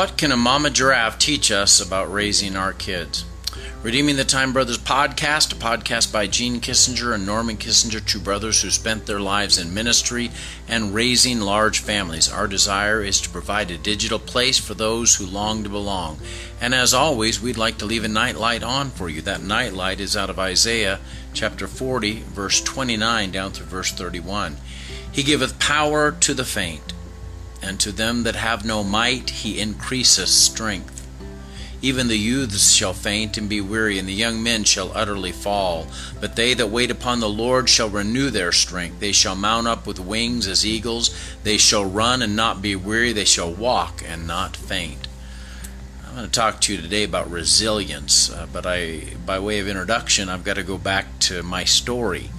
What can a mama giraffe teach us about raising our kids? Redeeming the Time Brothers podcast, a podcast by Gene Kissinger and Norman Kissinger, two brothers who spent their lives in ministry and raising large families. Our desire is to provide a digital place for those who long to belong. And as always, we'd like to leave a night light on for you. That night light is out of Isaiah chapter 40, verse 29 down through verse 31. He giveth power to the faint and to them that have no might he increaseth strength. Even the youths shall faint and be weary, and the young men shall utterly fall. But they that wait upon the Lord shall renew their strength. They shall mount up with wings as eagles. They shall run and not be weary. They shall walk and not faint. I'm going to talk to you today about resilience, uh, but I, by way of introduction, I've got to go back to my story.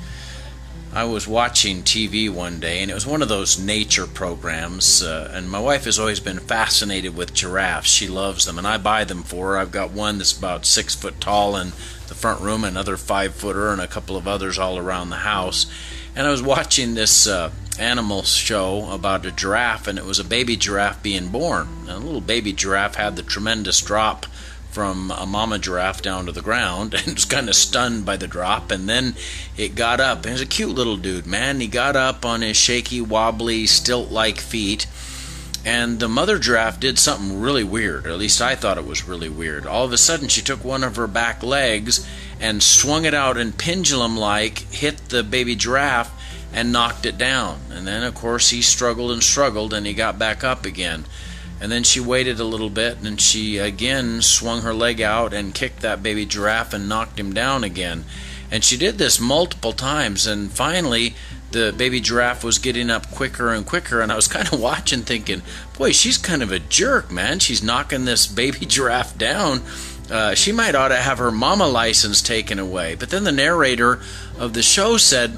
I was watching TV one day, and it was one of those nature programs. Uh, and my wife has always been fascinated with giraffes. She loves them, and I buy them for her. I've got one that's about six foot tall in the front room, another five footer, and a couple of others all around the house. And I was watching this uh, animal show about a giraffe, and it was a baby giraffe being born. And a little baby giraffe had the tremendous drop from a mama giraffe down to the ground and was kind of stunned by the drop. And then it got up. He was a cute little dude, man. He got up on his shaky, wobbly, stilt like feet. And the mother giraffe did something really weird, at least I thought it was really weird. All of a sudden, she took one of her back legs and swung it out and pendulum like hit the baby giraffe and knocked it down. And then, of course, he struggled and struggled and he got back up again. And then she waited a little bit and she again swung her leg out and kicked that baby giraffe and knocked him down again. And she did this multiple times. And finally, the baby giraffe was getting up quicker and quicker. And I was kind of watching, thinking, boy, she's kind of a jerk, man. She's knocking this baby giraffe down. Uh, she might ought to have her mama license taken away. But then the narrator of the show said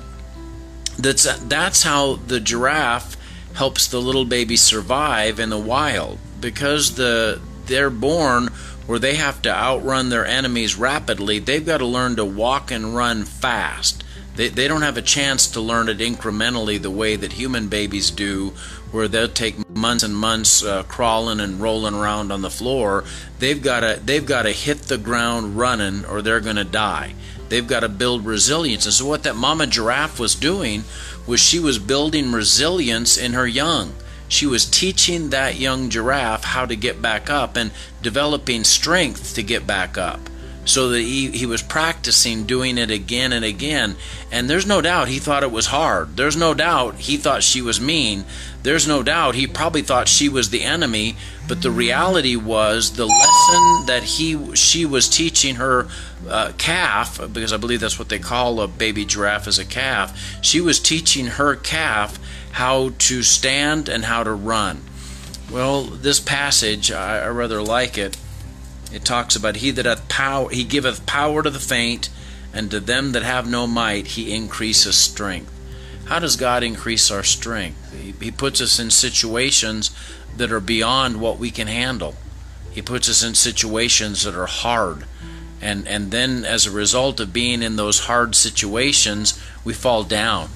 that's, that's how the giraffe helps the little baby survive in the wild. Because the they're born where they have to outrun their enemies rapidly they've got to learn to walk and run fast. They, they don't have a chance to learn it incrementally the way that human babies do where they'll take months and months uh, crawling and rolling around on the floor. They've got to they've got to hit the ground running or they're going to die they've got to build resilience and so what that mama giraffe was doing was she was building resilience in her young. She was teaching that young giraffe how to get back up and developing strength to get back up so that he, he was practicing doing it again and again. And there's no doubt he thought it was hard. There's no doubt he thought she was mean. There's no doubt he probably thought she was the enemy. But the reality was the lesson that he she was teaching her uh, calf, because I believe that's what they call a baby giraffe as a calf. She was teaching her calf how to stand and how to run. Well, this passage, I, I rather like it it talks about he that hath power he giveth power to the faint and to them that have no might he increaseth strength. How does god increase our strength? He, he puts us in situations that are beyond what we can handle. He puts us in situations that are hard. And and then as a result of being in those hard situations we fall down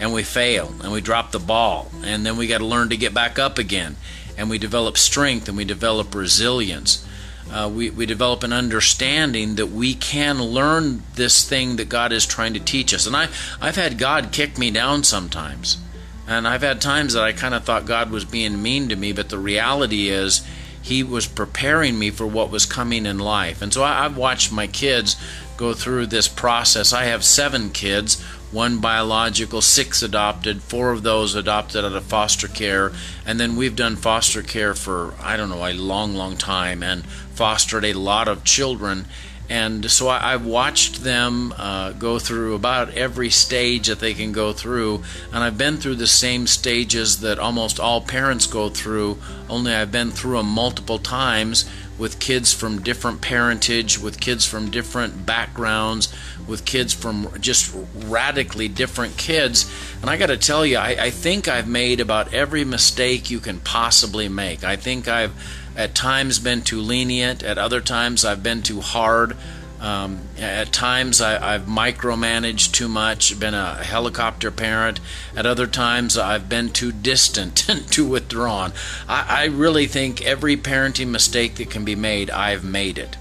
and we fail and we drop the ball. And then we got to learn to get back up again. And we develop strength and we develop resilience uh, we, we develop an understanding that we can learn this thing that God is trying to teach us. And I, I've had God kick me down sometimes. And I've had times that I kind of thought God was being mean to me, but the reality is He was preparing me for what was coming in life. And so I, I've watched my kids go through this process. I have seven kids one biological, six adopted, four of those adopted out of foster care, and then we've done foster care for, I don't know, a long, long time and fostered a lot of children. And so I, have watched them uh, go through about every stage that they can go through, and I've been through the same stages that almost all parents go through, only I've been through them multiple times with kids from different parentage, with kids from different backgrounds, with kids from just radically different kids. And I got to tell you, I, I, think I've made about every mistake you can possibly make. I think I've at times been too lenient, at other times I've been too hard. Um, at times, I, have micromanaged too much, been a helicopter parent. At other times, I've been too distant and too withdrawn. I, I really think every parenting mistake that can be made, I've made it.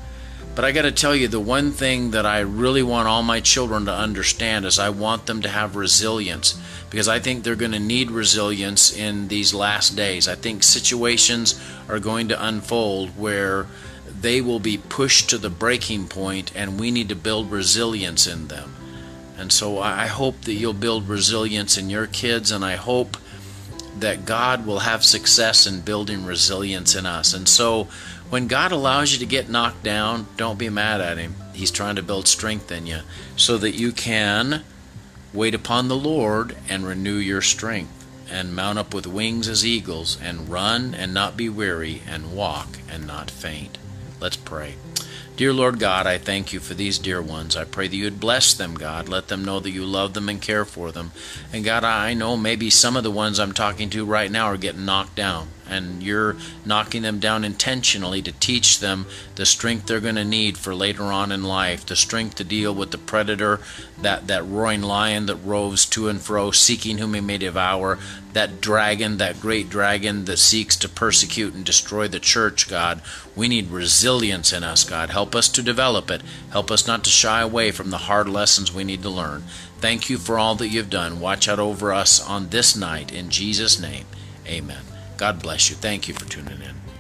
But I got to tell you, the one thing that I really want all my children to understand is I want them to have resilience because I think they're going to need resilience in these last days. I think situations are going to unfold where they will be pushed to the breaking point and we need to build resilience in them. And so I hope that you'll build resilience in your kids and I hope that God will have success in building resilience in us. And so when God allows you to get knocked down, don't be mad at Him. He's trying to build strength in you so that you can wait upon the Lord and renew your strength and mount up with wings as eagles and run and not be weary and walk and not faint. Let's pray. Dear Lord God, I thank you for these dear ones. I pray that you would bless them, God. Let them know that you love them and care for them. And God, I know maybe some of the ones I'm talking to right now are getting knocked down and you're knocking them down intentionally to teach them the strength they're going to need for later on in life, the strength to deal with the predator, that, that roaring lion that roves to and fro, seeking whom he may devour, that dragon, that great dragon that seeks to persecute and destroy the church, God. We need resilience in us, God. Help us to develop it. Help us not to shy away from the hard lessons we need to learn. Thank you for all that you've done. Watch out over us on this night. In Jesus' name, amen. God bless you. Thank you for tuning in.